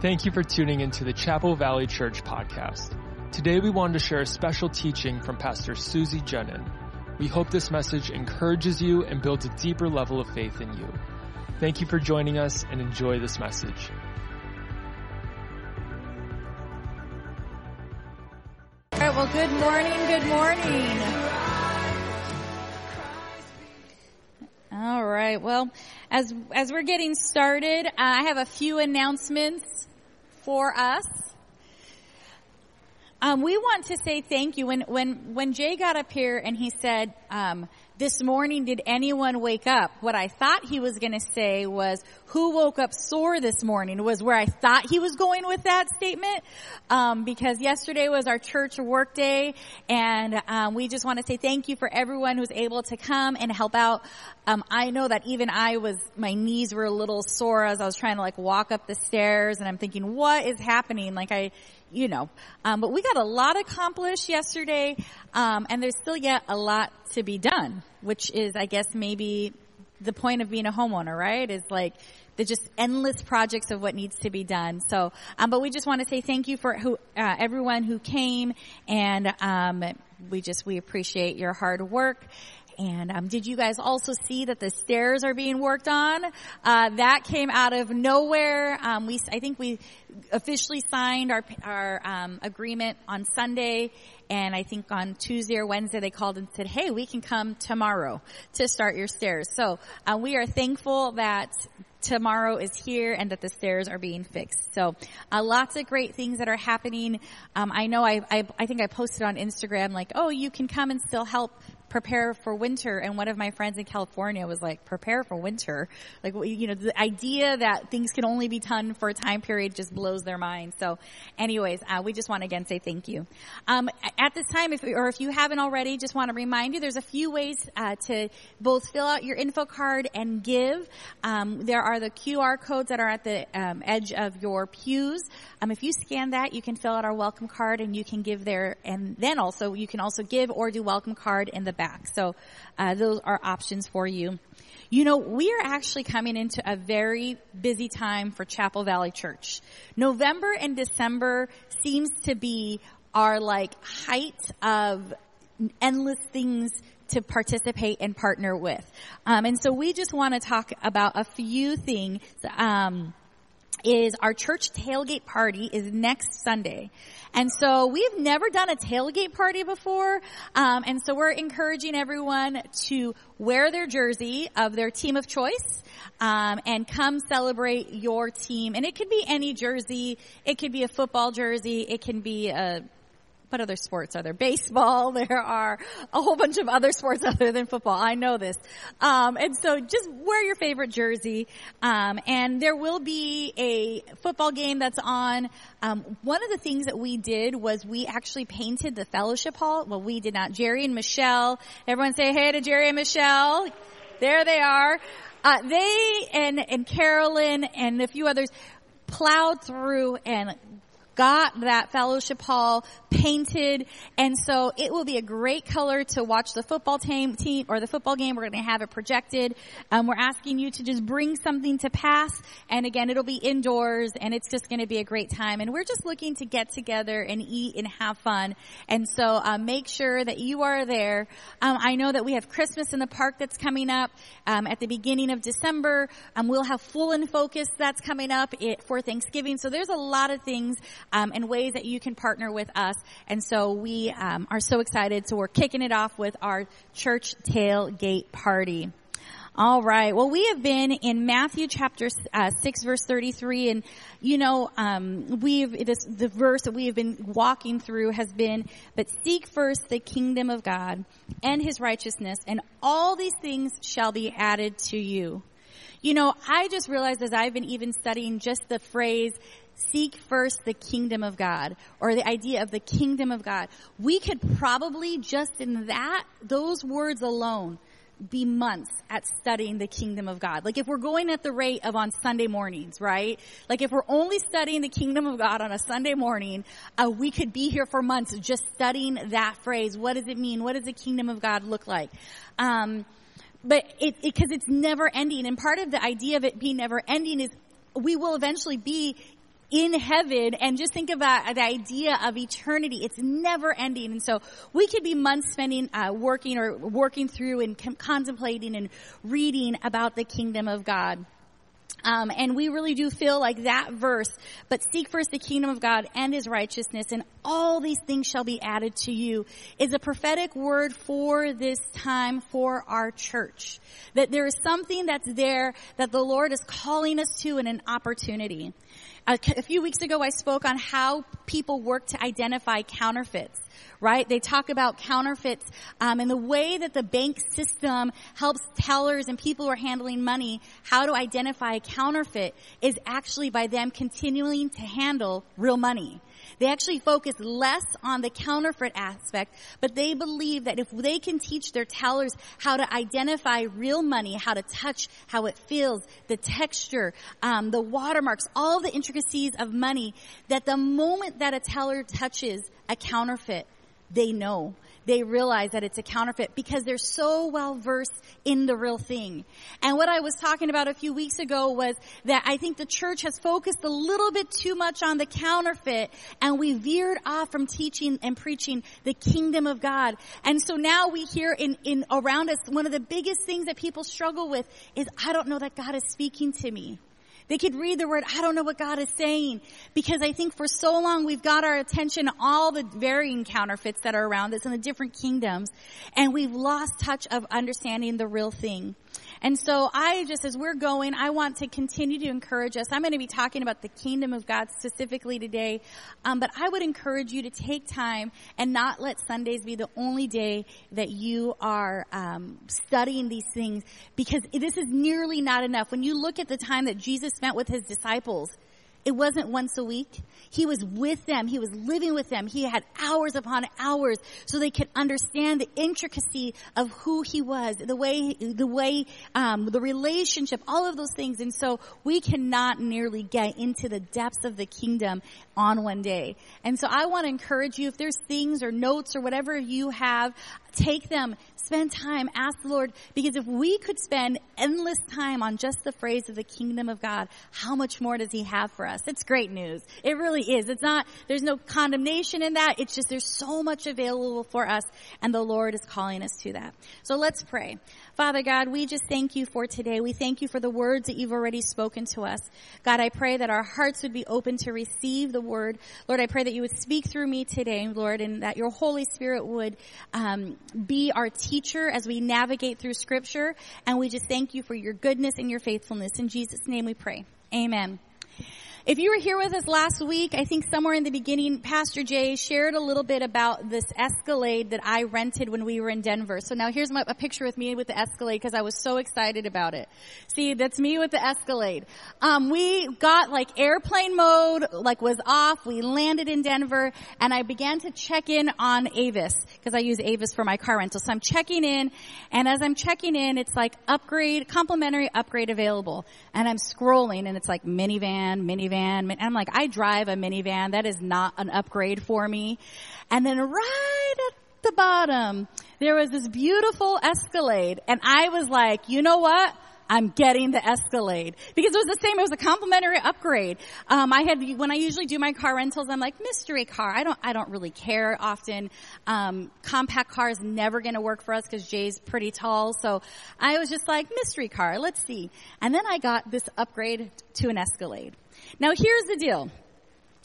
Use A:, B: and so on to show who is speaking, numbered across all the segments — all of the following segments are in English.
A: Thank you for tuning into the Chapel Valley Church podcast. Today we wanted to share a special teaching from Pastor Suzie Jenin. We hope this message encourages you and builds a deeper level of faith in you. Thank you for joining us and enjoy this message.
B: All right, well, good morning, good morning. All right, well, as, as we're getting started, uh, I have a few announcements for us. Um, we want to say thank you. When when when Jay got up here and he said, um, "This morning, did anyone wake up?" What I thought he was going to say was, "Who woke up sore this morning?" Was where I thought he was going with that statement, um, because yesterday was our church work day, and um, we just want to say thank you for everyone who's able to come and help out. Um, I know that even I was, my knees were a little sore as I was trying to like walk up the stairs, and I'm thinking, "What is happening?" Like I you know. Um, but we got a lot accomplished yesterday, um, and there's still yet a lot to be done, which is, I guess, maybe the point of being a homeowner, right? Is like the just endless projects of what needs to be done. So, um, but we just want to say thank you for who, uh, everyone who came, and um, we just we appreciate your hard work. And um, did you guys also see that the stairs are being worked on? Uh, that came out of nowhere. Um, we, I think we officially signed our our um, agreement on Sunday, and I think on Tuesday or Wednesday they called and said, "Hey, we can come tomorrow to start your stairs." So uh, we are thankful that tomorrow is here and that the stairs are being fixed. So uh, lots of great things that are happening. Um, I know I, I, I think I posted on Instagram like, oh, you can come and still help prepare for winter. And one of my friends in California was like, prepare for winter. Like, you know, the idea that things can only be done for a time period just blows their mind. So anyways, uh, we just want to again say thank you. Um, at this time, if, or if you haven't already, just want to remind you, there's a few ways uh, to both fill out your info card and give. Um, there are the QR codes that are at the um, edge of your pews. Um, if you scan that, you can fill out our welcome card and you can give there, and then also you can also give or do welcome card in the back. So uh, those are options for you. You know, we are actually coming into a very busy time for Chapel Valley Church. November and December seems to be our like height of endless things to participate and partner with. Um, and so we just want to talk about a few things. Um, is our church tailgate party is next Sunday. And so we've never done a tailgate party before. Um, and so we're encouraging everyone to wear their jersey of their team of choice. Um, and come celebrate your team. And it could be any jersey. It could be a football jersey. It can be a what other sports are there? Baseball. There are a whole bunch of other sports other than football. I know this. Um, and so just wear your favorite jersey. Um, and there will be a football game that's on. Um, one of the things that we did was we actually painted the fellowship hall. Well, we did not. Jerry and Michelle. Everyone say hey to Jerry and Michelle. There they are. Uh, they and and Carolyn and a few others plowed through and got that fellowship hall painted. And so it will be a great color to watch the football team, team or the football game. We're going to have it projected. Um, we're asking you to just bring something to pass. And again, it'll be indoors and it's just going to be a great time. And we're just looking to get together and eat and have fun. And so uh, make sure that you are there. Um, I know that we have Christmas in the park that's coming up um, at the beginning of December. Um, we'll have full and focus that's coming up it, for Thanksgiving. So there's a lot of things um, and ways that you can partner with us. And so we um, are so excited. So we're kicking it off with our church tailgate party. All right. Well, we have been in Matthew chapter uh, six, verse thirty-three, and you know, um, we've this the verse that we have been walking through has been, "But seek first the kingdom of God and His righteousness, and all these things shall be added to you." You know, I just realized as I've been even studying just the phrase seek first the kingdom of God or the idea of the kingdom of God. We could probably just in that, those words alone, be months at studying the kingdom of God. Like if we're going at the rate of on Sunday mornings, right? Like if we're only studying the kingdom of God on a Sunday morning, uh, we could be here for months just studying that phrase. What does it mean? What does the kingdom of God look like? Um, but it, because it, it's never ending. And part of the idea of it being never ending is we will eventually be in heaven and just think about the idea of eternity. It's never ending. And so we could be months spending, uh, working or working through and com- contemplating and reading about the kingdom of God. Um, and we really do feel like that verse, but seek first the kingdom of God and his righteousness and all these things shall be added to you is a prophetic word for this time for our church. That there is something that's there that the Lord is calling us to and an opportunity. A, a few weeks ago I spoke on how people work to identify counterfeits right? They talk about counterfeits um, and the way that the bank system helps tellers and people who are handling money how to identify a counterfeit is actually by them continuing to handle real money. They actually focus less on the counterfeit aspect, but they believe that if they can teach their tellers how to identify real money, how to touch, how it feels, the texture, um, the watermarks, all the intricacies of money, that the moment that a teller touches a counterfeit, they know. They realize that it's a counterfeit because they're so well versed in the real thing. And what I was talking about a few weeks ago was that I think the church has focused a little bit too much on the counterfeit and we veered off from teaching and preaching the kingdom of God. And so now we hear in, in around us, one of the biggest things that people struggle with is, I don't know that God is speaking to me. They could read the word, I don't know what God is saying. Because I think for so long we've got our attention all the varying counterfeits that are around us in the different kingdoms. And we've lost touch of understanding the real thing. And so I just, as we're going, I want to continue to encourage us. I'm going to be talking about the kingdom of God specifically today. Um, but I would encourage you to take time and not let Sundays be the only day that you are um, studying these things because this is nearly not enough. When you look at the time that Jesus spent with his disciples, it wasn't once a week. He was with them. He was living with them. He had hours upon hours so they could understand the intricacy of who he was, the way, the way, um, the relationship, all of those things. And so we cannot nearly get into the depths of the kingdom on one day. And so I want to encourage you, if there's things or notes or whatever you have, take them, spend time, ask the Lord, because if we could spend endless time on just the phrase of the kingdom of God, how much more does He have for us? It's great news. It really is. It's not, there's no condemnation in that. It's just there's so much available for us, and the Lord is calling us to that. So let's pray. Father God, we just thank you for today. We thank you for the words that you've already spoken to us. God, I pray that our hearts would be open to receive the word. Lord, I pray that you would speak through me today, Lord, and that your Holy Spirit would um, be our teacher as we navigate through Scripture. And we just thank you for your goodness and your faithfulness. In Jesus' name we pray. Amen. If you were here with us last week, I think somewhere in the beginning, Pastor Jay shared a little bit about this Escalade that I rented when we were in Denver. So now here's my, a picture with me with the Escalade because I was so excited about it. See, that's me with the Escalade. Um, we got like airplane mode, like was off. We landed in Denver and I began to check in on Avis because I use Avis for my car rental. So I'm checking in and as I'm checking in, it's like upgrade, complimentary upgrade available. And I'm scrolling and it's like minivan, minivan, minivan. And I'm like, I drive a minivan. That is not an upgrade for me. And then right at the bottom, there was this beautiful Escalade. And I was like, you know what? I'm getting the Escalade because it was the same. It was a complimentary upgrade. Um, I had when I usually do my car rentals, I'm like mystery car. I don't I don't really care often. Um, compact car is never going to work for us because Jay's pretty tall. So I was just like mystery car. Let's see. And then I got this upgrade to an Escalade. Now here's the deal.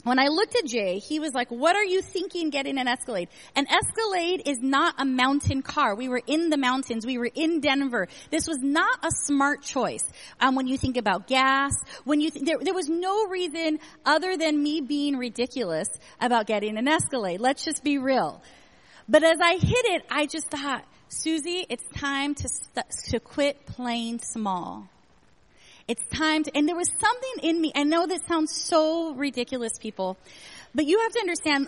B: When I looked at Jay, he was like, what are you thinking getting an Escalade? An Escalade is not a mountain car. We were in the mountains. We were in Denver. This was not a smart choice. Um, when you think about gas, when you, th- there, there was no reason other than me being ridiculous about getting an Escalade. Let's just be real. But as I hit it, I just thought, Suzie, it's time to, st- to quit playing small. It's time to, and there was something in me, I know this sounds so ridiculous, people, but you have to understand,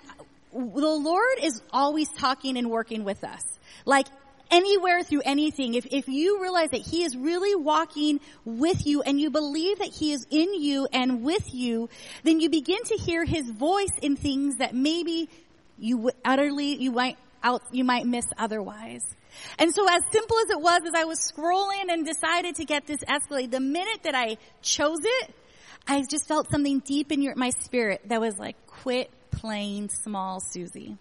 B: the Lord is always talking and working with us. Like, anywhere through anything, if, if you realize that He is really walking with you and you believe that He is in you and with you, then you begin to hear His voice in things that maybe you utterly, you might out, you might miss otherwise. And so as simple as it was, as I was scrolling and decided to get this Escalade, the minute that I chose it, I just felt something deep in your, my spirit that was like, quit playing small, Suzie.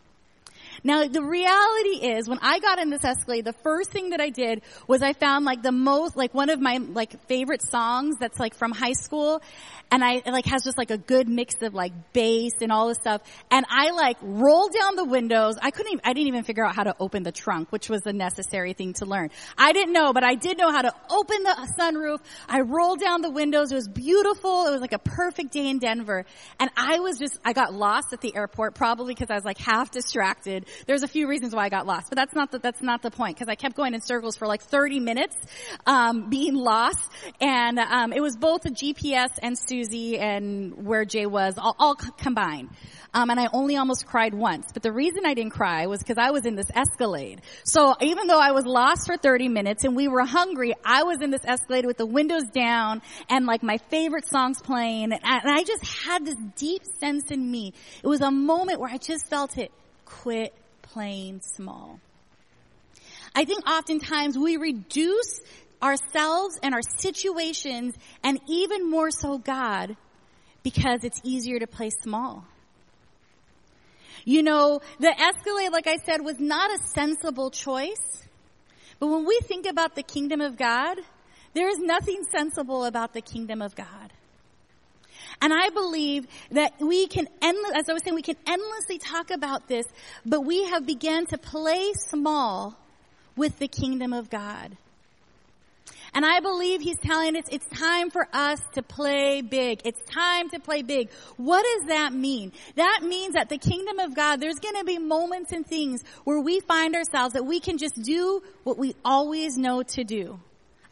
B: Now, the reality is, when I got in this Escalade, the first thing that I did was I found like the most, like one of my like favorite songs that's like from high school, and I like has just like a good mix of like bass and all this stuff. And I like rolled down the windows. I couldn't, even, I didn't even figure out how to open the trunk, which was a necessary thing to learn. I didn't know, but I did know how to open the sunroof. I rolled down the windows. It was beautiful. It was like a perfect day in Denver. And I was just, I got lost at the airport probably because I was like half distracted. There's a few reasons why I got lost, but that's not the, that's not the point because I kept going in circles for like 30 minutes, um, being lost. And, um, it was both GPS and Suzie and where Jay was all, all combined. Um, and I only almost cried once. But the reason I didn't cry was because I was in this Escalade. So even though I was lost for 30 minutes and we were hungry, I was in this Escalade with the windows down and like my favorite songs playing. And I, and I just had this deep sense in me. It was a moment where I just felt it. Quit playing small. I think oftentimes we reduce ourselves and our situations and even more so God because it's easier to play small. You know, the Escalade, like I said, was not a sensible choice. But when we think about the kingdom of God, there is nothing sensible about the kingdom of God. And I believe that we can endless, as I was saying, we can endlessly talk about this, but we have begun to play small with the kingdom of God. And I believe he's telling us it's time for us to play big. It's time to play big. What does that mean? That means that the kingdom of God, there's going to be moments and things where we find ourselves that we can just do what we always know to do.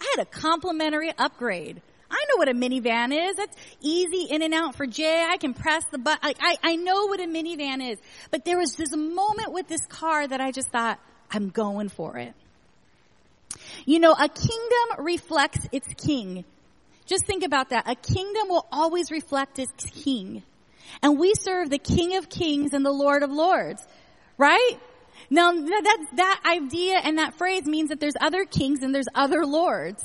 B: I had a complimentary upgrade. I know what a minivan is. That's easy in and out for Jay. I can press the button. I, I, I know what a minivan is. But there was this moment with this car that I just thought, I'm going for it. You know, a kingdom reflects its king. Just think about that. A kingdom will always reflect its king. And we serve the King of Kings and the Lord of Lords. Right? Now that, that idea and that phrase means that there's other kings and there's other lords.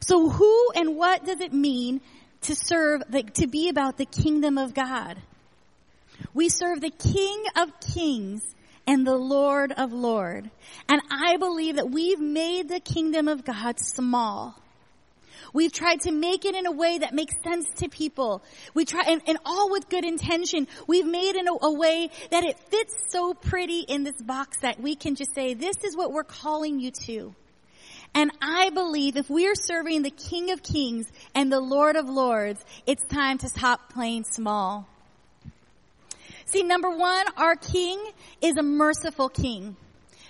B: So who and what does it mean to serve, to be about the kingdom of God? We serve the King of Kings and the Lord of Lord. And I believe that we've made the kingdom of God small. We've tried to make it in a way that makes sense to people. We try, and, and all with good intention. We've made it in a, a way that it fits so pretty in this box that we can just say, this is what we're calling you to. And I believe if we are serving the King of Kings and the Lord of Lords, it's time to stop playing small. See, number one, our king is a merciful king.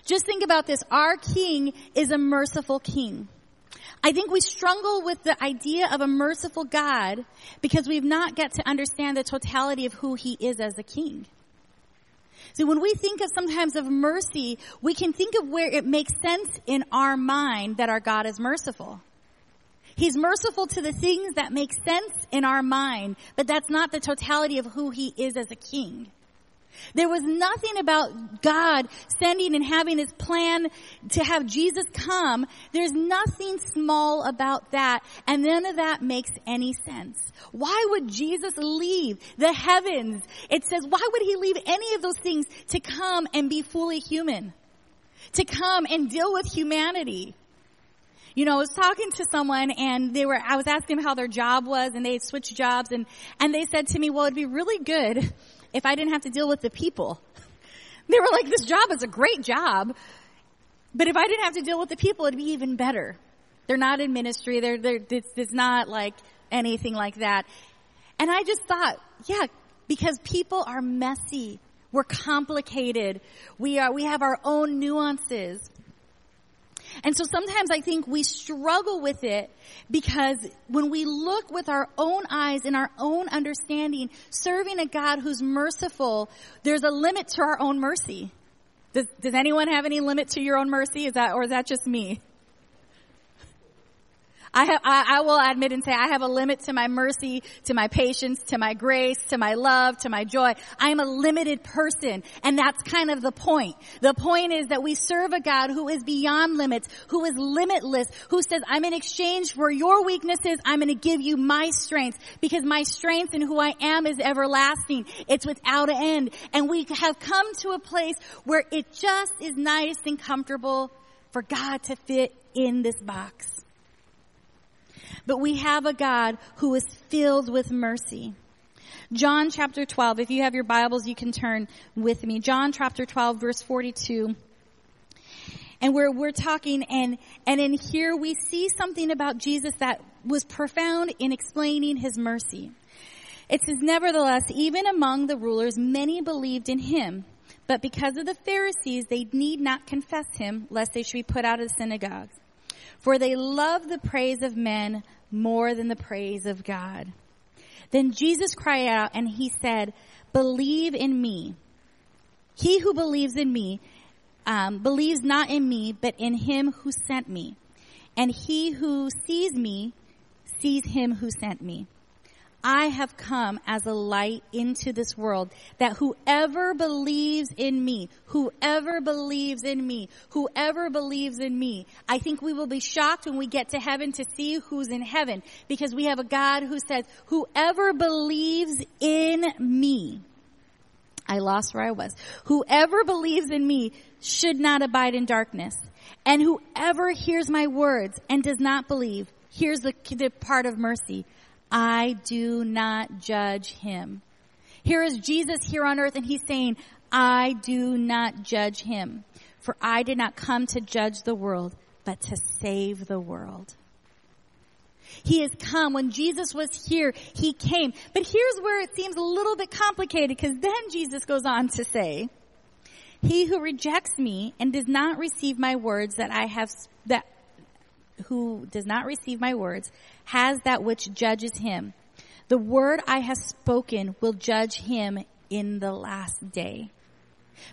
B: Just think about this. Our king is a merciful king. I think we struggle with the idea of a merciful God because we've not got to understand the totality of who he is as a king. See, when we think of sometimes of mercy, we can think of where it makes sense in our mind that our God is merciful. He's merciful to the things that make sense in our mind, but that's not the totality of who he is as a king. There was nothing about God sending and having his plan to have Jesus come. There's nothing small about that, and none of that makes any sense. Why would Jesus leave the heavens? It says, why would he leave any of those things to come and be fully human? To come and deal with humanity? you know, I was talking to someone and they were, I was asking them how their job was and they had switched jobs and, and they said to me, well, it'd be really good if I didn't have to deal with the people. They were like, this job is a great job, but if I didn't have to deal with the people, it'd be even better. They're not in ministry. They're, they're, it's, it's not like anything like that. And I just thought, yeah, because people are messy. We're complicated. We are, we have our own nuances. And so sometimes I think we struggle with it because when we look with our own eyes and our own understanding, serving a God who's merciful, there's a limit to our own mercy. Does, does anyone have any limit to your own mercy? Is that, or is that just me? I have, I, I will admit and say I have a limit to my mercy, to my patience, to my grace, to my love, to my joy. I am a limited person. And that's kind of the point. The point is that we serve a God who is beyond limits, who is limitless, who says, I'm in exchange for your weaknesses, I'm going to give you my strength because my strength and who I am is everlasting. It's without an end. And we have come to a place where it just is nice and comfortable for God to fit in this box. But we have a God who is filled with mercy. John chapter 12, if you have your Bibles, you can turn with me. John chapter 12 verse 42. And we're, we're talking and, and in here we see something about Jesus that was profound in explaining his mercy. It says, nevertheless, even among the rulers, many believed in him. But because of the Pharisees, they need not confess him, lest they should be put out of the synagogues. For they love the praise of men more than the praise of God. Then Jesus cried out and he said, believe in me. He who believes in me, um, believes not in me, but in him who sent me. And he who sees me, sees him who sent me. I have come as a light into this world that whoever believes in me, whoever believes in me, whoever believes in me, I think we will be shocked when we get to heaven to see who's in heaven because we have a God who says, whoever believes in me, I lost where I was. Whoever believes in me should not abide in darkness. And whoever hears my words and does not believe, here's the, the part of mercy I do not judge him. Here is Jesus here on earth and he's saying, I do not judge him. For I did not come to judge the world, but to save the world. He has come. When Jesus was here, He came. But here's where it seems a little bit complicated because then Jesus goes on to say, He who rejects me and does not receive my words that I have, that who does not receive my words has that which judges him. The word I have spoken will judge him in the last day.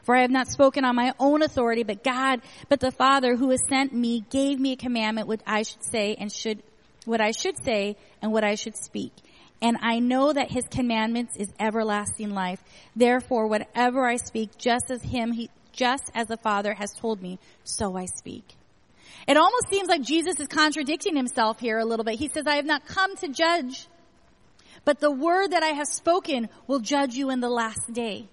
B: For I have not spoken on my own authority, but God, but the Father who has sent me gave me a commandment what I should say and should, what I should say and what I should speak. And I know that his commandments is everlasting life. Therefore, whatever I speak, just as him, he, just as the Father has told me, so I speak. It almost seems like Jesus is contradicting himself here a little bit. He says, I have not come to judge, but the word that I have spoken will judge you in the last day.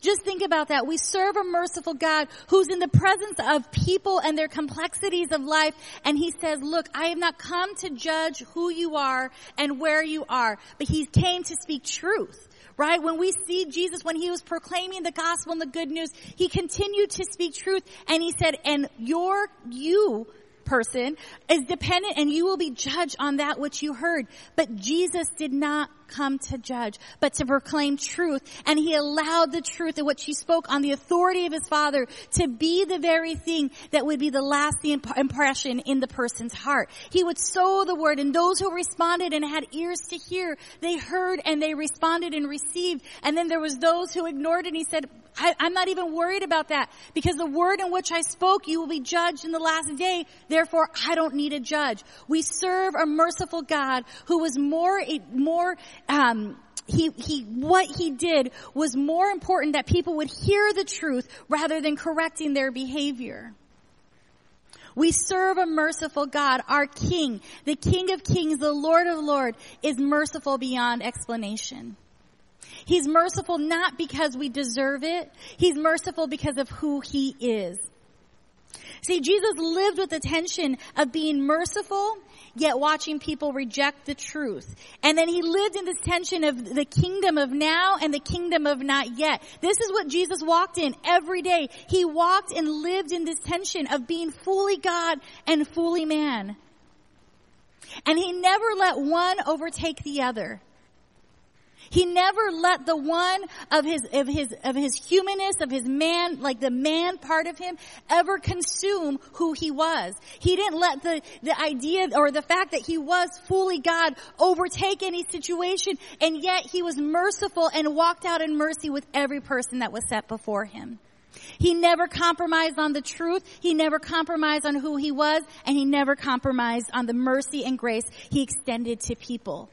B: Just think about that. We serve a merciful God who's in the presence of people and their complexities of life. And he says, look, I have not come to judge who you are and where you are, but he came to speak truth right? When we see Jesus, when he was proclaiming the gospel and the good news, he continued to speak truth and he said, and your, you, person is dependent and you will be judged on that which you heard. But Jesus did not come to judge, but to proclaim truth. And he allowed the truth of what she spoke on the authority of his father to be the very thing that would be the lasting impression in the person's heart. He would sow the word and those who responded and had ears to hear, they heard and they responded and received. And then there was those who ignored it and he said, I, am not even worried about that because the word in which I spoke, you will be judged in the last day. Therefore, I don't need a judge. We serve a merciful God who was more, more um, he, he, what he did was more important that people would hear the truth rather than correcting their behavior. We serve a merciful God. Our King, the King of Kings, the Lord of Lords, is merciful beyond explanation. He's merciful not because we deserve it. He's merciful because of who He is. See, Jesus lived with the tension of being merciful, yet watching people reject the truth. And then he lived in this tension of the kingdom of now and the kingdom of not yet. This is what Jesus walked in every day. He walked and lived in this tension of being fully God and fully man. And he never let one overtake the other. He never let the one of his, of his, of his humanness, of his man, like the man part of him, ever consume who he was. He didn't let the, the idea or the fact that he was fully God overtake any situation, and yet he was merciful and walked out in mercy with every person that was set before him. He never compromised on the truth. He never compromised on who he was and he never compromised on the mercy and grace he extended to people.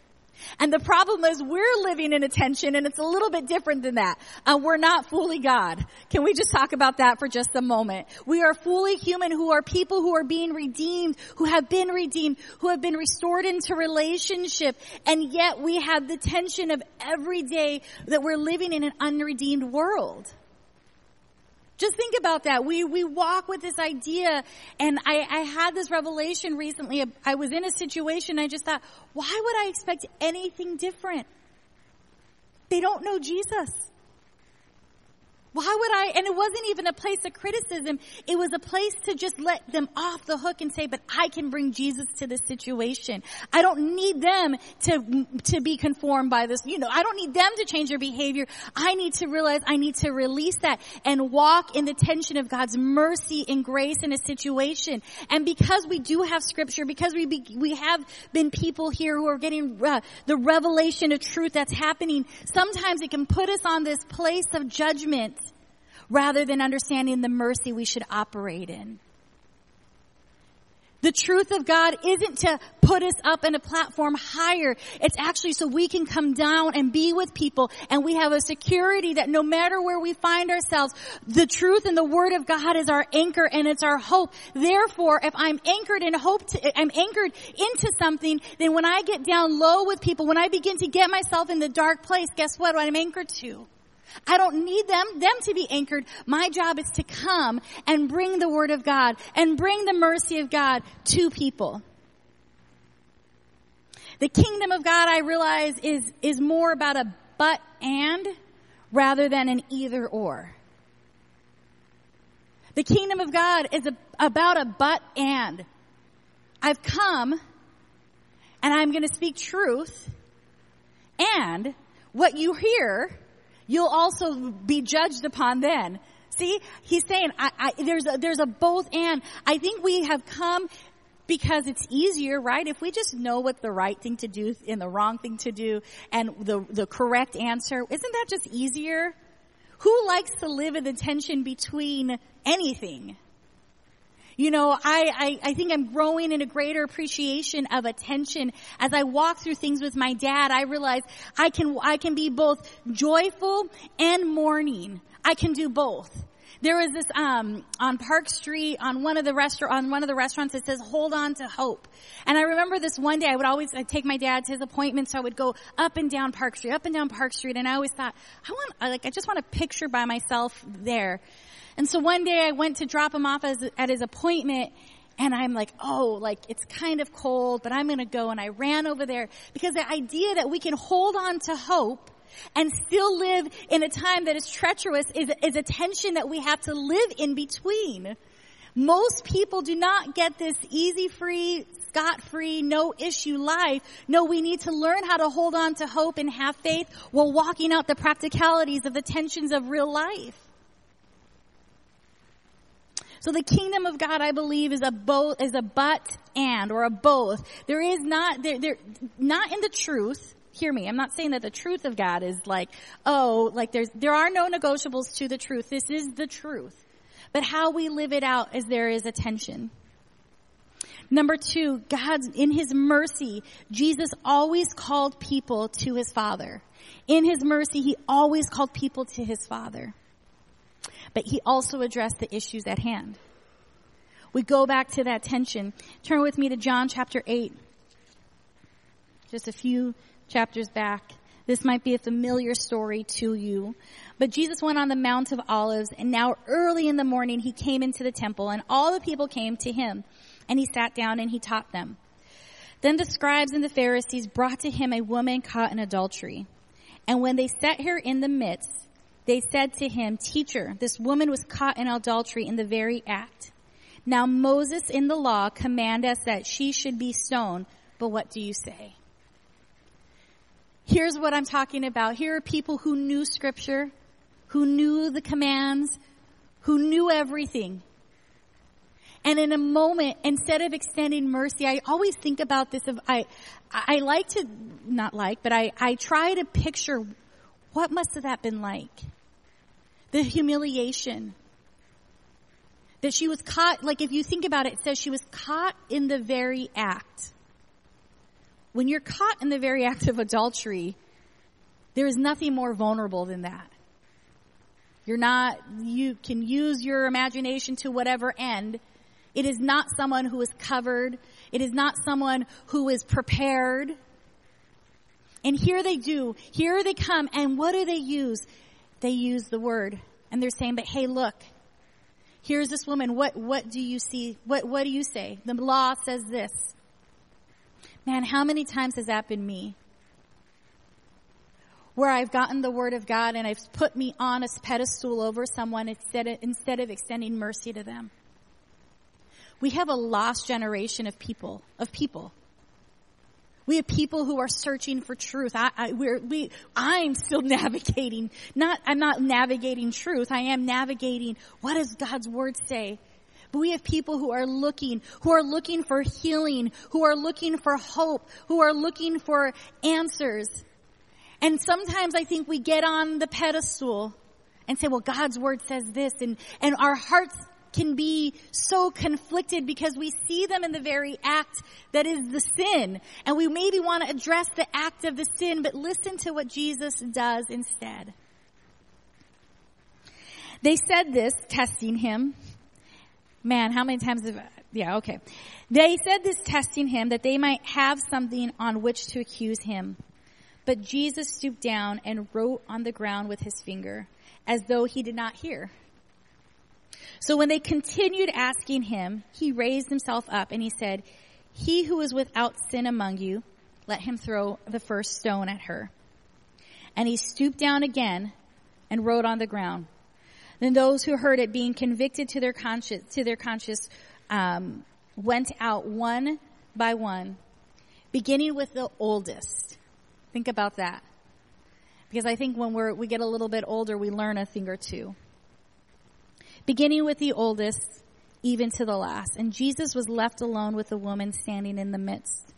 B: And the problem is we're living in a tension and it's a little bit different than that. Uh, we're not fully God. Can we just talk about that for just a moment? We are fully human who are people who are being redeemed, who have been redeemed, who have been restored into relationship. And yet we have the tension of every day that we're living in an unredeemed world. Just think about that. We, we walk with this idea and I, I had this revelation recently. I was in a situation I just thought, why would I expect anything different? They don't know Jesus. Why would I? And it wasn't even a place of criticism. It was a place to just let them off the hook and say, but I can bring Jesus to this situation. I don't need them to, to be conformed by this. You know, I don't need them to change their behavior. I need to realize I need to release that and walk in the tension of God's mercy and grace in a situation. And because we do have scripture, because we, be, we have been people here who are getting uh, the revelation of truth that's happening, sometimes it can put us on this place of judgment rather than understanding the mercy we should operate in. The truth of God isn't to put us up in a platform higher. It's actually so we can come down and be with people and we have a security that no matter where we find ourselves, the truth and the word of God is our anchor and it's our hope. Therefore, if I'm anchored in hope, to, I'm anchored into something, then when I get down low with people, when I begin to get myself in the dark place, guess what? What I'm anchored to? I don't need them, them to be anchored. My job is to come and bring the word of God and bring the mercy of God to people. The kingdom of God, I realize, is, is more about a but and rather than an either or. The kingdom of God is a, about a but and. I've come and I'm going to speak truth and what you hear you'll also be judged upon then. See, he's saying I, I, there's a, there's a both and. I think we have come because it's easier, right? If we just know what the right thing to do and the wrong thing to do and the the correct answer, isn't that just easier? Who likes to live in the tension between anything? You know, I, I, I think I'm growing in a greater appreciation of attention. As I walk through things with my dad, I realize I can, I can be both joyful and mourning. I can do both. There was this um, on Park Street on one of the restaurant on one of the restaurants. It says "Hold on to hope." And I remember this one day. I would always I'd take my dad to his appointment, so I would go up and down Park Street, up and down Park Street, and I always thought, I want like I just want a picture by myself there. And so one day I went to drop him off as, at his appointment and I'm like, oh, like it's kind of cold, but I'm going to go. And I ran over there because the idea that we can hold on to hope and still live in a time that is treacherous is, is a tension that we have to live in between. Most people do not get this easy free, scot free, no issue life. No, we need to learn how to hold on to hope and have faith while walking out the practicalities of the tensions of real life. So the kingdom of God, I believe, is a both, is a but and, or a both. There is not, there, there, not in the truth. Hear me. I'm not saying that the truth of God is like, oh, like there's, there are no negotiables to the truth. This is the truth. But how we live it out is there is a tension. Number two, God, in His mercy, Jesus always called people to His Father. In His mercy, He always called people to His Father but he also addressed the issues at hand. We go back to that tension. Turn with me to John chapter 8. Just a few chapters back. This might be a familiar story to you. But Jesus went on the Mount of Olives, and now early in the morning he came into the temple, and all the people came to him, and he sat down and he taught them. Then the scribes and the Pharisees brought to him a woman caught in adultery. And when they set her in the midst, they said to him, Teacher, this woman was caught in adultery in the very act. Now Moses in the law command us that she should be stoned, but what do you say? Here's what I'm talking about. Here are people who knew scripture, who knew the commands, who knew everything. And in a moment, instead of extending mercy, I always think about this of, I, I like to, not like, but I, I try to picture what must have that been like? The humiliation, That she was caught, like if you think about it, it says she was caught in the very act. When you're caught in the very act of adultery, there is nothing more vulnerable than that. You're not, you can use your imagination to whatever end. It is not someone who is covered. It is not someone who is prepared. And here they do. Here they come. And what do they use? They use the word. And they're saying, but hey, look, here's this woman. What, what do you see? What, what do you say? The law says this. Man, how many times has that been me? Where I've gotten the word of God and I've put me on a pedestal over someone instead of, instead of extending mercy to them. We have a lost generation of people, of people. We have people who are searching for truth. I, I, we, I'm still navigating, not, I'm not navigating truth. I am navigating what does God's word say? But we have people who are looking, who are looking for healing, who are looking for hope, who are looking for answers. And sometimes I think we get on the pedestal and say, well, God's word says this and, and our hearts can be so conflicted because we see them in the very act that is the sin. And we maybe want to address the act of the sin, but listen to what Jesus does instead. They said this, testing him. Man, how many times have, yeah, okay. They said this testing him that they might have something on which to accuse him. But Jesus stooped down and wrote on the ground with his finger, as though he did not hear. So when they continued asking him, he raised himself up and he said, He who is without sin among you, let him throw the first stone at her. And he stooped down again and wrote on the ground. Then those who heard it, being convicted to their conscience, to their conscience, um, went out one by one, beginning with the oldest. Think about that, because I think when we're we get a little bit older, we learn a thing or two. Beginning with the oldest, even to the last, and Jesus was left alone with the woman standing in the midst.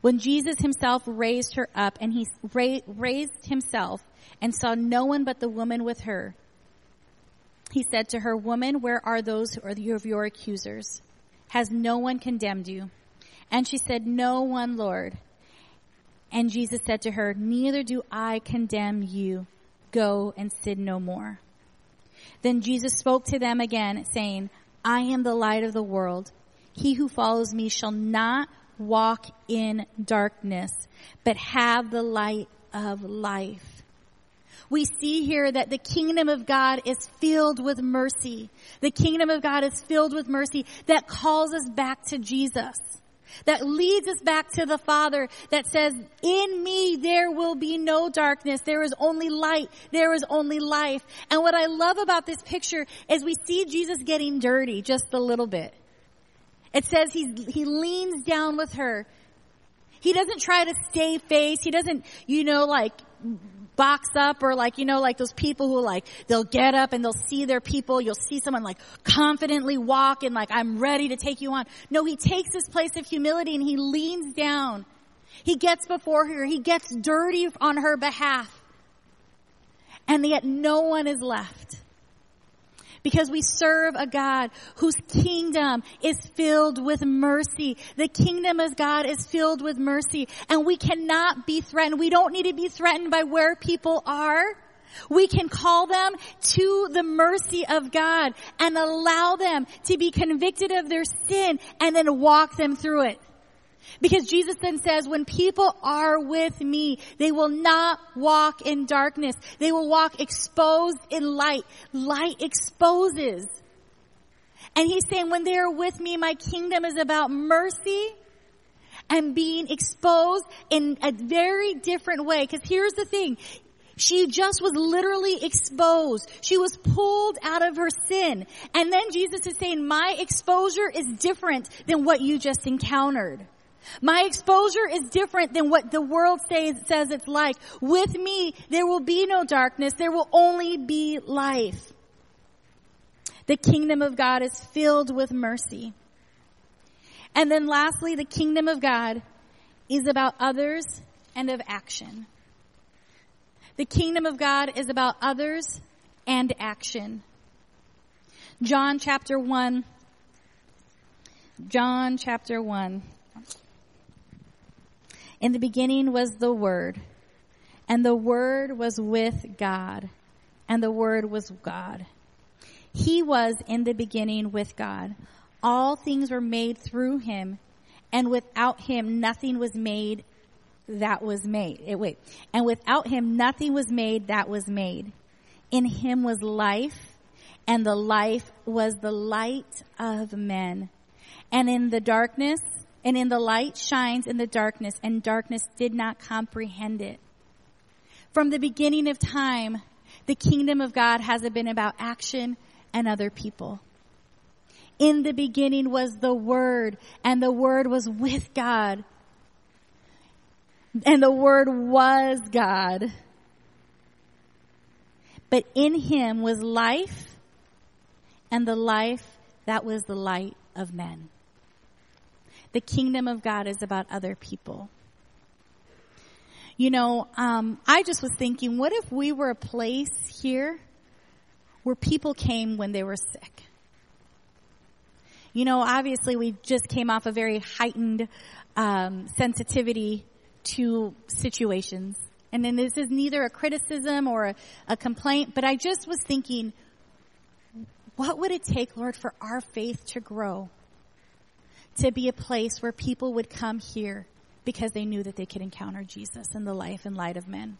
B: When Jesus himself raised her up, and he ra- raised himself and saw no one but the woman with her he said to her, Woman, where are those who are of your accusers? Has no one condemned you? And she said, No one, Lord. And Jesus said to her, Neither do I condemn you. Go and sin no more. Then Jesus spoke to them again, saying, I am the light of the world. He who follows me shall not walk in darkness, but have the light of life we see here that the kingdom of God is filled with mercy. The kingdom of God is filled with mercy that calls us back to Jesus. That leads us back to the Father that says, in me there will be no darkness. There is only light. There is only life. And what I love about this picture is we see Jesus getting dirty just a little bit. It says he, he leans down with her. He doesn't try to stay face. He doesn't, you know, like box up or like, you know, like those people who like, they'll get up and they'll see their people. You'll see someone like confidently walk and like, I'm ready to take you on. No, he takes this place of humility and he leans down. He gets before her. He gets dirty on her behalf. And yet no one is left because we serve a God whose kingdom is filled with mercy. The kingdom of God is filled with mercy and we cannot be threatened. We don't need to be threatened by where people are. We can call them to the mercy of God and allow them to be convicted of their sin and then walk them through it. Because Jesus then says, when people are with me, they will not walk in darkness. They will walk exposed in light. Light exposes. And he's saying, when they are with me, my kingdom is about mercy and being exposed in a very different way. Cause here's the thing. She just was literally exposed. She was pulled out of her sin. And then Jesus is saying, my exposure is different than what you just encountered. My exposure is different than what the world says, says it's like. With me, there will be no darkness. There will only be life. The kingdom of God is filled with mercy. And then lastly, the kingdom of God is about others and of action. The kingdom of God is about others and action. John chapter 1. John chapter 1. In the beginning was the Word, and the Word was with God, and the Word was God. He was in the beginning with God. All things were made through him, and without him nothing was made that was made. Eh, wait. And without him nothing was made that was made. In him was life, and the life was the light of men. And in the darkness, and in the light shines in the darkness, and darkness did not comprehend it. From the beginning of time, the kingdom of God hasn't been about action and other people. In the beginning was the Word, and the Word was with God. And the Word was God. But in Him was life, and the life that was the light of men. The kingdom of God is about other people. You know, um, I just was thinking, what if we were a place here where people came when they were sick? You know, obviously we just came off a very heightened um, sensitivity to situations. And then this is neither a criticism or a, a complaint, but I just was thinking, what would it take, Lord, for our faith to grow? To be a place where people would come here because they knew that they could encounter Jesus in the life and light of men.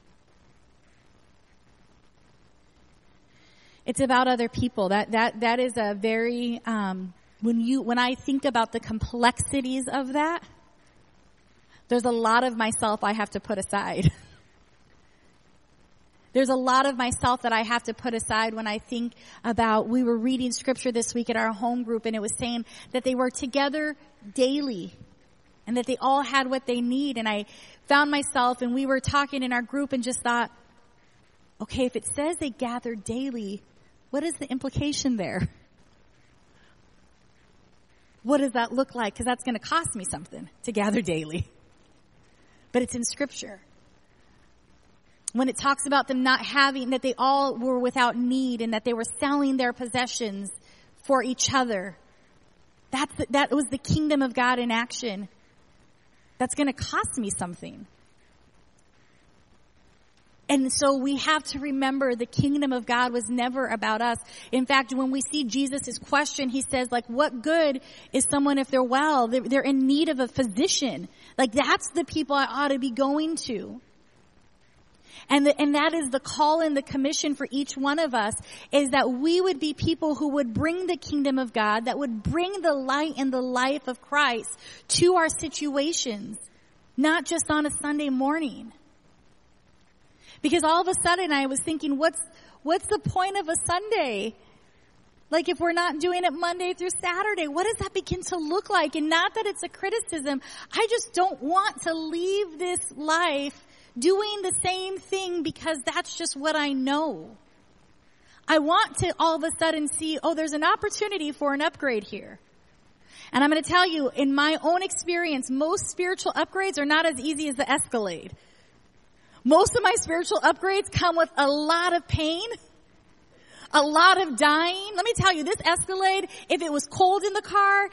B: It's about other people. That that that is a very um, when you when I think about the complexities of that, there's a lot of myself I have to put aside. There's a lot of myself that I have to put aside when I think about, we were reading scripture this week at our home group and it was saying that they were together daily and that they all had what they need. And I found myself and we were talking in our group and just thought, okay, if it says they gather daily, what is the implication there? What does that look like? Because that's going to cost me something to gather daily. But it's in scripture when it talks about them not having, that they all were without need and that they were selling their possessions for each other. That's the, that was the kingdom of God in action. That's going to cost me something. And so we have to remember the kingdom of God was never about us. In fact, when we see Jesus' question, he says, like, what good is someone if they're well? They're, they're in need of a physician. Like, that's the people I ought to be going to. And, the, and that is the call and the commission for each one of us is that we would be people who would bring the kingdom of God, that would bring the light and the life of Christ to our situations, not just on a Sunday morning. Because all of a sudden I was thinking, what's, what's the point of a Sunday? Like if we're not doing it Monday through Saturday, what does that begin to look like? And not that it's a criticism. I just don't want to leave this life doing the same thing because that's just what I know. I want to all of a sudden see, oh, there's an opportunity for an upgrade here. And I'm going to tell you, in my own experience, most spiritual upgrades are not as easy as the Escalade. Most of my spiritual upgrades come with a lot of pain, a lot of dying. Let me tell you, this Escalade, if it was cold in the car,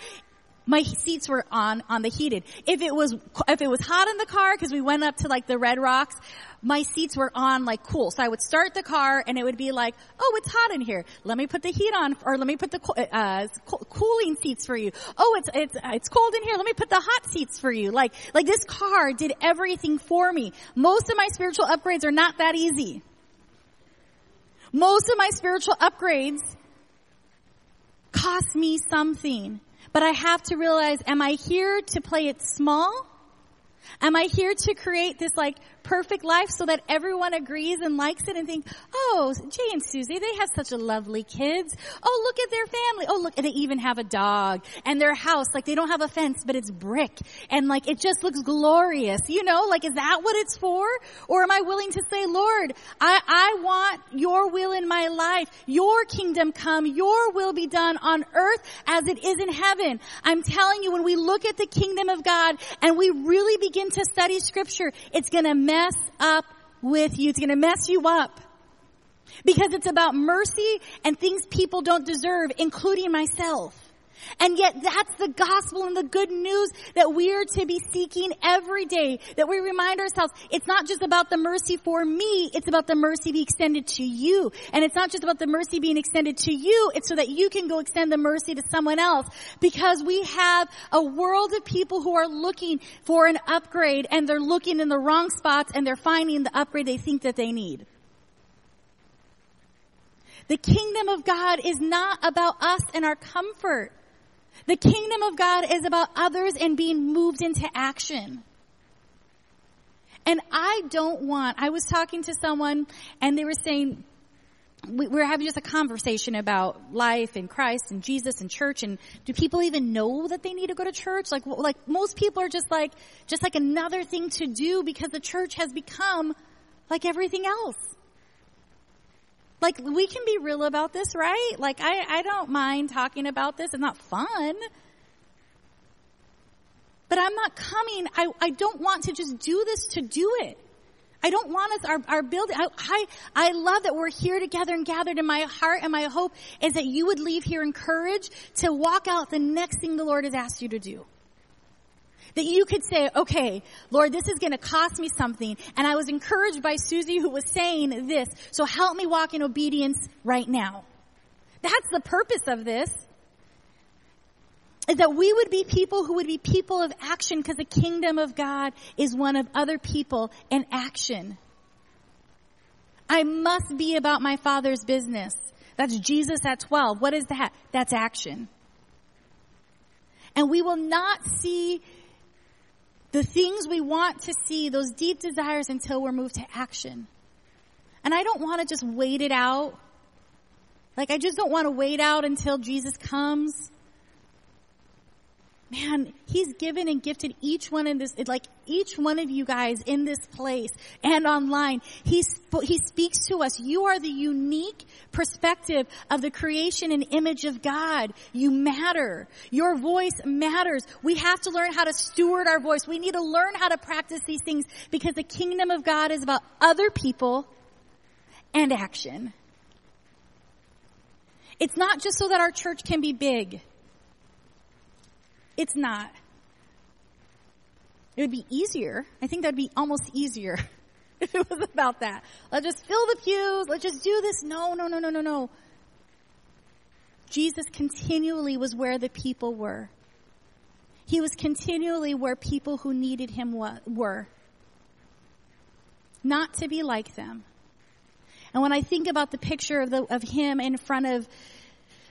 B: my seats were on on the heated. If it was if it was hot in the car because we went up to like the Red Rocks, my seats were on like cool. So I would start the car and it would be like, oh, it's hot in here. Let me put the heat on, or let me put the uh, cooling seats for you. Oh, it's it's it's cold in here. Let me put the hot seats for you. Like like this car did everything for me. Most of my spiritual upgrades are not that easy. Most of my spiritual upgrades cost me something. But I have to realize, am I here to play it small? Am I here to create this like perfect life so that everyone agrees and likes it and think, oh, Jay and Suzie, they have such a lovely kids. Oh, look at their family. Oh, look, they even have a dog and their house, like they don't have a fence, but it's brick and like it just looks glorious. You know, like is that what it's for? Or am I willing to say, Lord, I, I want your will in my life. Your kingdom come. Your will be done on earth as it is in heaven. I'm telling you, when we look at the kingdom of God and we really begin to study scripture, it's going to mess up with you. It's going to mess you up. Because it's about mercy and things people don't deserve, including myself. And yet that's the gospel and the good news that we are to be seeking every day. That we remind ourselves, it's not just about the mercy for me, it's about the mercy being extended to you. And it's not just about the mercy being extended to you, it's so that you can go extend the mercy to someone else. Because we have a world of people who are looking for an upgrade and they're looking in the wrong spots and they're finding the upgrade they think that they need. The kingdom of God is not about us and our comfort. The kingdom of God is about others and being moved into action. And I don't want, I was talking to someone and they were saying, we were having just a conversation about life and Christ and Jesus and church and do people even know that they need to go to church? Like, like most people are just like, just like another thing to do because the church has become like everything else. Like, we can be real about this, right? Like, I, I don't mind talking about this. It's not fun. But I'm not coming. I, I don't want to just do this to do it. I don't want us, our, our building, I, I, I love that we're here together and gathered and my heart and my hope is that you would leave here encouraged to walk out the next thing the Lord has asked you to do. That you could say, okay, Lord, this is going to cost me something. And I was encouraged by Susie who was saying this. So help me walk in obedience right now. That's the purpose of this. Is that we would be people who would be people of action because the kingdom of God is one of other people and action. I must be about my father's business. That's Jesus at 12. What is that? That's action. And we will not see the things we want to see, those deep desires until we're moved to action. And I don't want to just wait it out. Like I just don't want to wait out until Jesus comes man, he's given and gifted each one in this, like each one of you guys in this place and online. He, he speaks to us. You are the unique perspective of the creation and image of God. You matter. Your voice matters. We have to learn how to steward our voice. We need to learn how to practice these things because the kingdom of God is about other people and action. It's not just so that our church can be big. It's not. It would be easier. I think that'd be almost easier if it was about that. Let's just fill the pews. Let's just do this. No, no, no, no, no, no. Jesus continually was where the people were. He was continually where people who needed him were. Not to be like them. And when I think about the picture of, the, of him in front of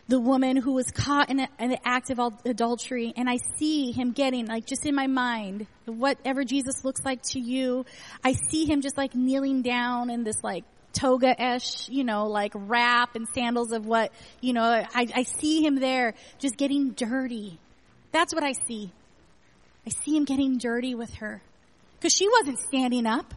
B: the woman who was caught in, a, in the act of adultery and I see him getting like just in my mind whatever Jesus looks like to you I see him just like kneeling down in this like toga-ish, you know, like wrap and sandals of what, you know, I, I see him there just getting dirty. That's what I see. I see him getting dirty with her. Cause she wasn't standing up.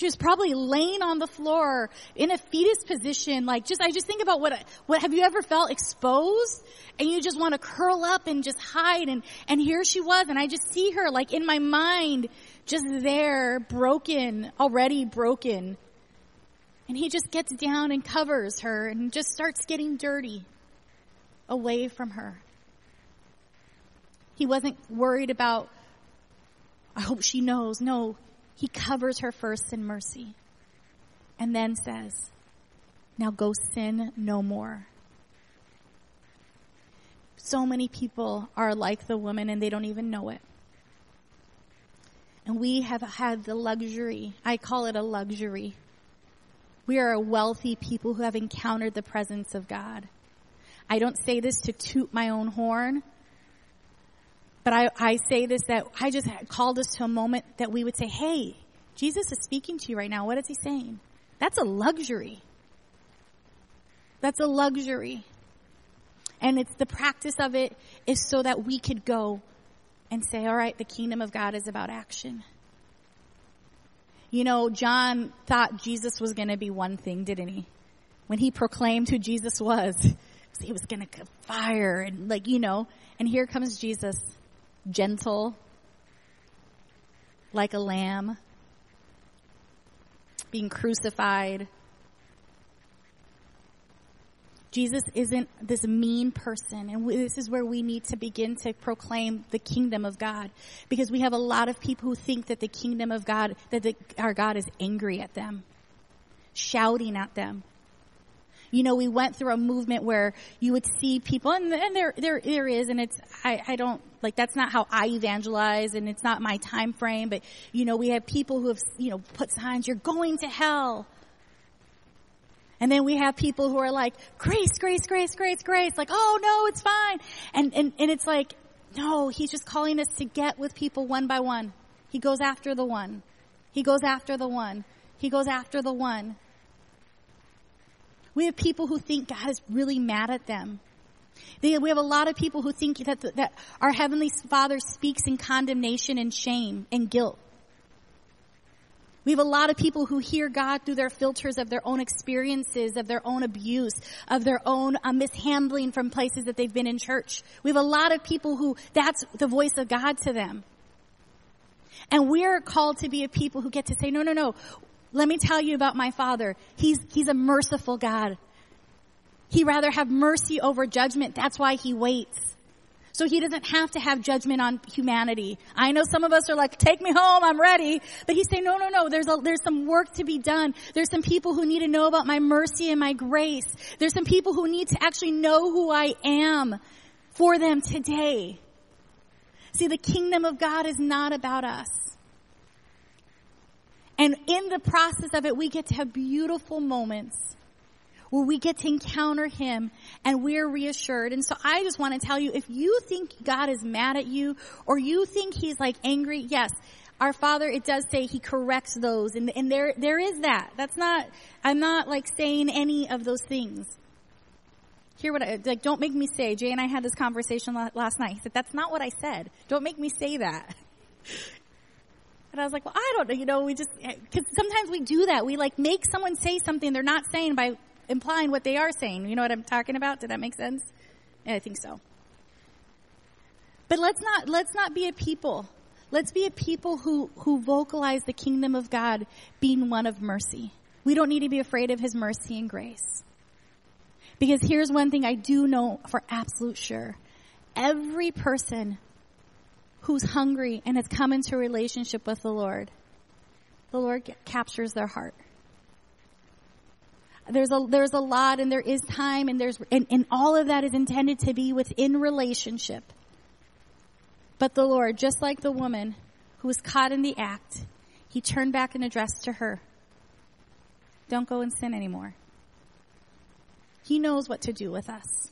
B: She was probably laying on the floor in a fetus position. Like just, I just think about what, what, have you ever felt exposed and you just want to curl up and just hide and, and here she was and I just see her like in my mind just there broken, already broken. And he just gets down and covers her and just starts getting dirty away from her. He wasn't worried about, I hope she knows. No, he covers her first in mercy and then says, Now go sin no more. So many people are like the woman and they don't even know it. And we have had the luxury, I call it a luxury. We are a wealthy people who have encountered the presence of God. I don't say this to toot my own horn. But I, I say this that I just called us to a moment that we would say, hey, Jesus is speaking to you right now. What is he saying? That's a luxury. That's a luxury. And it's the practice of it is so that we could go and say, all right, the kingdom of God is about action. You know, John thought Jesus was going to be one thing, didn't he? When he proclaimed who Jesus was, he was going to fire and like, you know, and here comes Jesus gentle, like a lamb, being crucified. Jesus isn't this mean person, and this is where we need to begin to proclaim the kingdom of God, because we have a lot of people who think that the kingdom of God, that the, our God is angry at them, shouting at them, you know, we went through a movement where you would see people, and, and there, there, there is, and it's, I, I don't, like that's not how I evangelize, and it's not my time frame, but, you know, we have people who have, you know, put signs, you're going to hell and then we have people who are like, grace, grace, grace, grace, grace. Like, oh no, it's fine. And, and, and it's like, no, he's just calling us to get with people one by one. He goes after the one. He goes after the one. He goes after the one. We have people who think God is really mad at them. we have a lot of people who think that, that our Heavenly Father speaks in condemnation and shame and guilt. We have a lot of people who hear God through their filters of their own experiences, of their own abuse, of their own uh, mishandling from places that they've been in church. We have a lot of people who that's the voice of God to them. And we're called to be a people who get to say, no, no, no. Let me tell you about my father. He's, he's a merciful God. He rather have mercy over judgment. That's why he waits. So he doesn't have to have judgment on humanity. I know some of us are like, take me home, I'm ready. But he's saying, no, no, no, there's a, there's some work to be done. There's some people who need to know about my mercy and my grace. There's some people who need to actually know who I am for them today. See, the kingdom of God is not about us. And in the process of it, we get to have beautiful moments where we get to encounter Him and we're reassured. And so I just want to tell you, if you think God is mad at you or you think He's like angry, yes, our Father, it does say He corrects those and, and there, there is that. That's not, I'm not like saying any of those things. Hear what I, like, don't make me say, Jay and I had this conversation last night. He said, that's not what I said. Don't make me say that. And I was like, well, I don't know, you know, we just, eh, cause sometimes we do that. We like make someone say something they're not saying by implying what they are saying. You know what I'm talking about? Did that make sense? Yeah, I think so. But let's not, let's not be a people. Let's be a people who, who vocalize the kingdom of God being one of mercy. We don't need to be afraid of his mercy and grace. Because here's one thing I do know for absolute sure. Every person who's hungry and has come into relationship with the Lord, the Lord captures their heart. There's a there's a lot and there is time and there's and, and all of that is intended to be within relationship. But the lord just like the woman who was caught in the act he turned back and addressed to her don't go and sin anymore. He knows what to do with us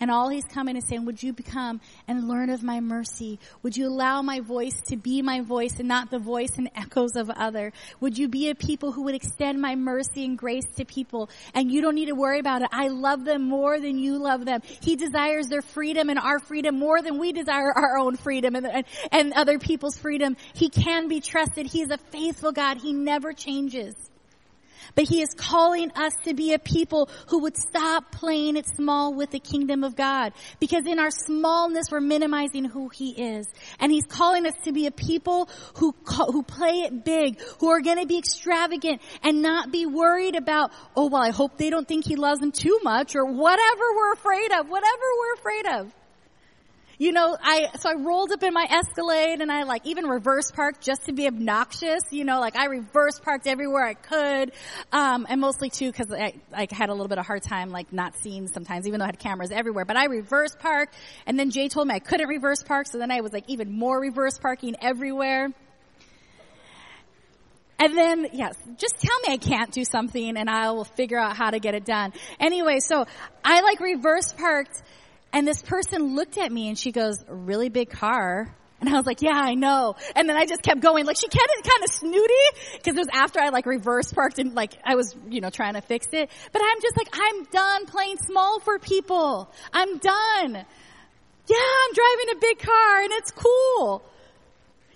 B: and all he's coming is saying, would you become and learn of my mercy? Would you allow my voice to be my voice and not the voice and echoes of other? Would you be a people who would extend my mercy and grace to people? And you don't need to worry about it. I love them more than you love them. He desires their freedom and our freedom more than we desire our own freedom and, and, and other people's freedom. He can be trusted. He is a faithful God. He never changes. But he is calling us to be a people who would stop playing it small with the kingdom of God. Because in our smallness, we're minimizing who he is. And he's calling us to be a people who, who play it big, who are going to be extravagant and not be worried about, oh, well, I hope they don't think he loves them too much or whatever we're afraid of, whatever we're afraid of. You know, I, so I rolled up in my Escalade and I like even reverse parked just to be obnoxious. You know, like I reverse parked everywhere I could. Um, and mostly too because I, I had a little bit of hard time like not seeing sometimes even though I had cameras everywhere. But I reverse parked and then Jay told me I couldn't reverse park. So then I was like even more reverse parking everywhere. And then, yes, just tell me I can't do something and I will figure out how to get it done. Anyway, so I like reverse parked and this person looked at me and she goes, really big car. And I was like, yeah, I know. And then I just kept going. Like she kept it kind of snooty because it was after I like reverse parked and like I was, you know, trying to fix it. But I'm just like, I'm done playing small for people. I'm done. Yeah, I'm driving a big car and it's cool.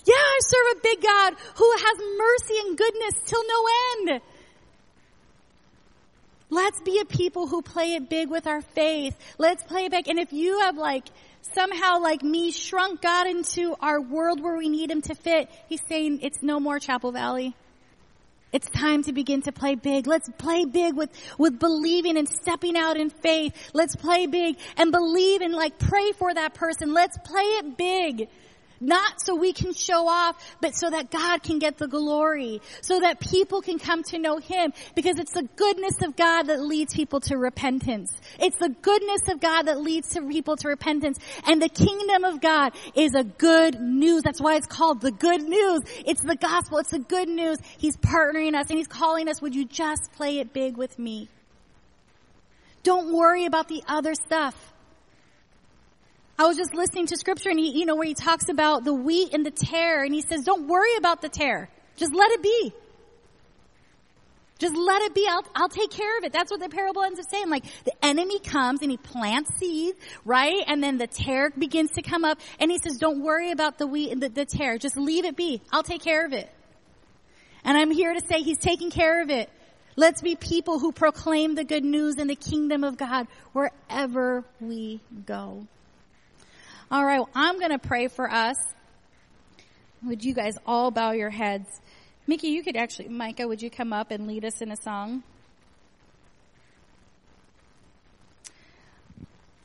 B: Yeah, I serve a big God who has mercy and goodness till no end. Let's be a people who play it big with our faith. Let's play it big. And if you have like somehow like me shrunk God into our world where we need him to fit, he's saying it's no more Chapel Valley. It's time to begin to play big. Let's play big with, with believing and stepping out in faith. Let's play big and believe and like pray for that person. Let's play it big. Not so we can show off, but so that God can get the glory. So that people can come to know Him. Because it's the goodness of God that leads people to repentance. It's the goodness of God that leads people to repentance. And the kingdom of God is a good news. That's why it's called the good news. It's the gospel. It's the good news. He's partnering us and He's calling us, would you just play it big with me? Don't worry about the other stuff. I was just listening to scripture and he, you know, where he talks about the wheat and the tare and he says, don't worry about the tare. Just let it be. Just let it be. I'll, I'll take care of it. That's what the parable ends up saying. Like the enemy comes and he plants seed, right? And then the tare begins to come up and he says, don't worry about the wheat and the, the tare. Just leave it be. I'll take care of it. And I'm here to say he's taking care of it. Let's be people who proclaim the good news in the kingdom of God wherever we go. All right, well, I'm going to pray for us. Would you guys all bow your heads? Mickey, you could actually, Micah, would you come up and lead us in a song?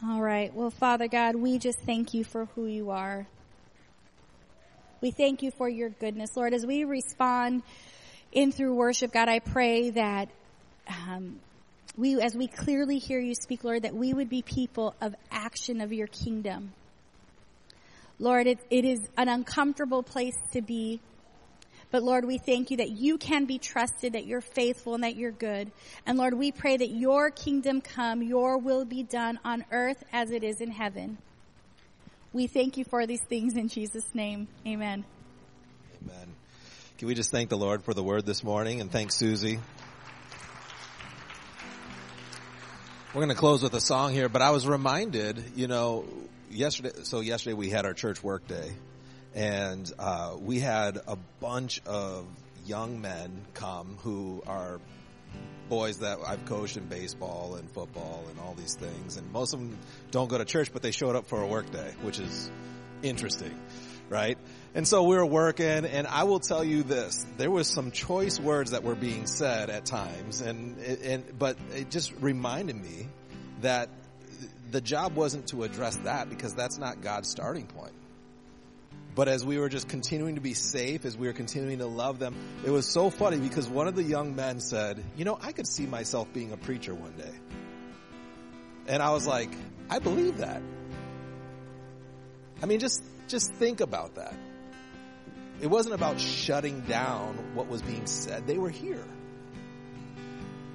B: All right. Well, Father God, we just thank you for who you are. We thank you for your goodness, Lord. As we respond in through worship, God, I pray that um, we, as we clearly hear you speak, Lord, that we would be people of action of your kingdom. Lord, it, it is an uncomfortable place to be. But Lord, we thank you that you can be trusted, that you're faithful and that you're good. And Lord, we pray that your kingdom come, your will be done on earth as it is in heaven. We thank you for these things in Jesus' name. Amen.
C: Amen. Can we just thank the Lord for the word this morning and thank Suzie? We're going to close with a song here, but I was reminded, you know, yesterday, so yesterday we had our church work day, and uh, we had a bunch of young men come who are boys that I've coached in baseball and football and all these things, and most of them don't go to church, but they showed up for a work day, which is interesting, right? And so we were working, and I will tell you this: there was some choice words that were being said at times, and and but it just reminded me that the job wasn't to address that because that's not God's starting point. But as we were just continuing to be safe, as we were continuing to love them, it was so funny because one of the young men said, you know, I could see myself being a preacher one day. And I was like, I believe that. I mean, just, just think about that. It wasn't about shutting down what was being said. They were here.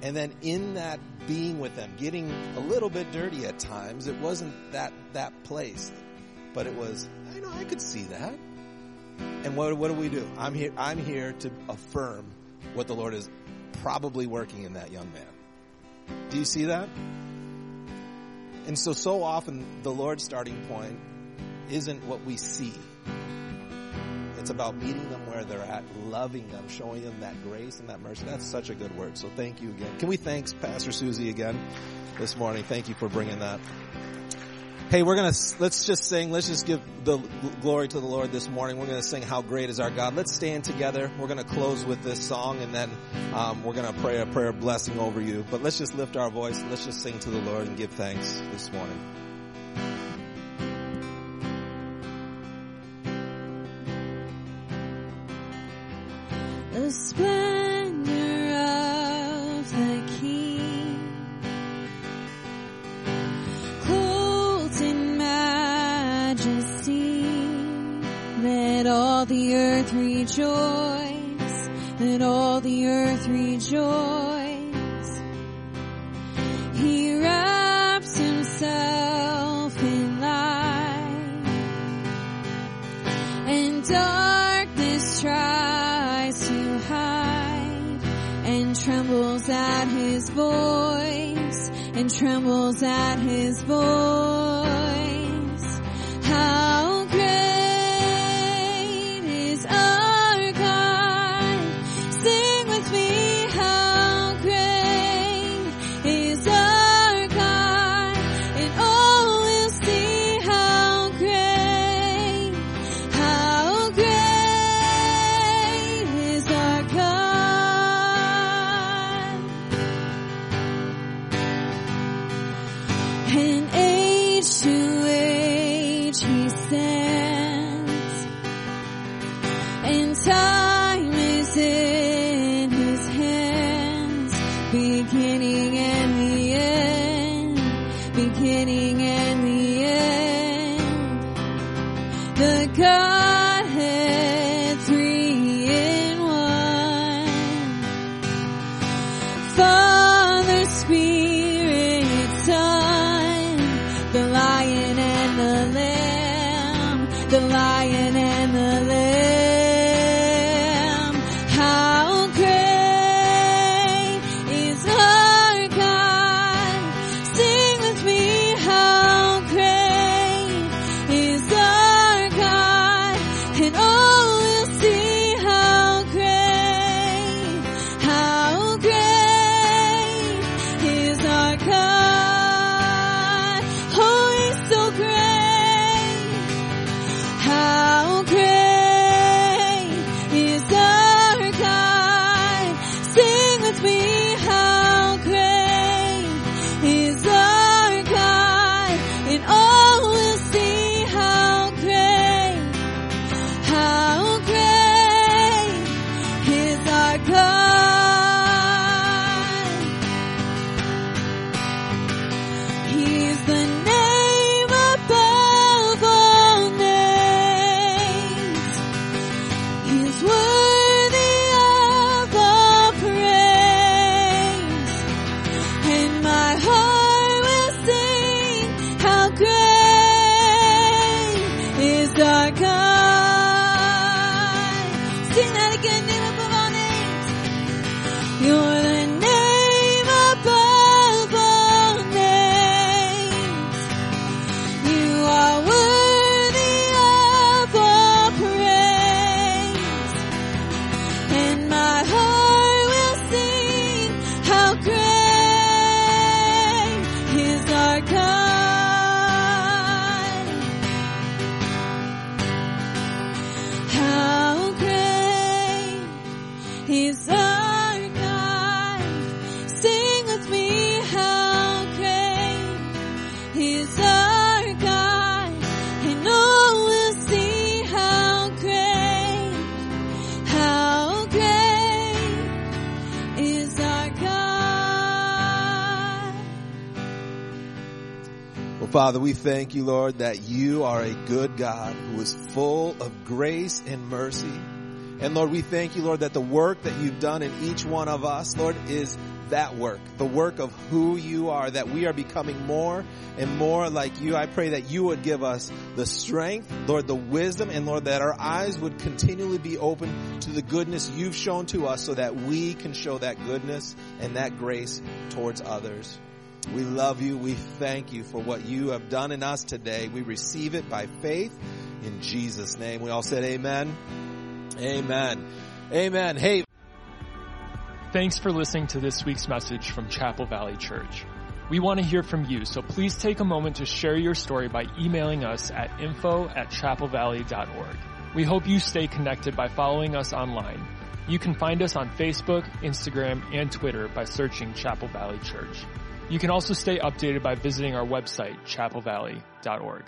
C: And then in that being with them, getting a little bit dirty at times, it wasn't that, that place, but it was, I know I could see that. And what, what do we do? I'm here, I'm here to affirm what the Lord is probably working in that young man. Do you see that? And so, so often the Lord's starting point isn't what we see. It's about meeting them where they're at, loving them, showing them that grace and that mercy. That's such a good word. So thank you again. Can we thank Pastor Suzie again this morning? Thank you for bringing that. Hey, we're gonna, let's just sing, let's just give the glory to the Lord this morning. We're gonna sing How Great is Our God. Let's stand together. We're gonna close with this song and then, um, we're gonna pray a prayer blessing over you. But let's just lift our voice. Let's just sing to the Lord and give thanks this morning.
D: The earth rejoice. Let all the earth rejoice. And trembles at his voice. The
C: Father, we thank you, Lord, that you are a good God who is full of grace and mercy. And Lord, we thank you, Lord, that the work that you've done in each one of us, Lord, is that work, the work of who you are, that we are becoming more and more like you. I pray that you would give us the strength, Lord, the wisdom, and Lord, that our eyes would continually be open to the goodness you've shown to us so that we can show that goodness and that grace towards others. We love you. We thank you for what you have done in us today. We receive it by faith in Jesus' name. We all said amen. Amen. Amen. Hey,
A: Thanks for listening to this week's message from Chapel Valley Church. We want to hear from you, so please take a moment to share your story by emailing us at info at chapelvalley.org. We hope you stay connected by following us online. You can find us on Facebook, Instagram, and Twitter by searching Chapel Valley Church. You can also stay updated by visiting our website, chapelvalley.org.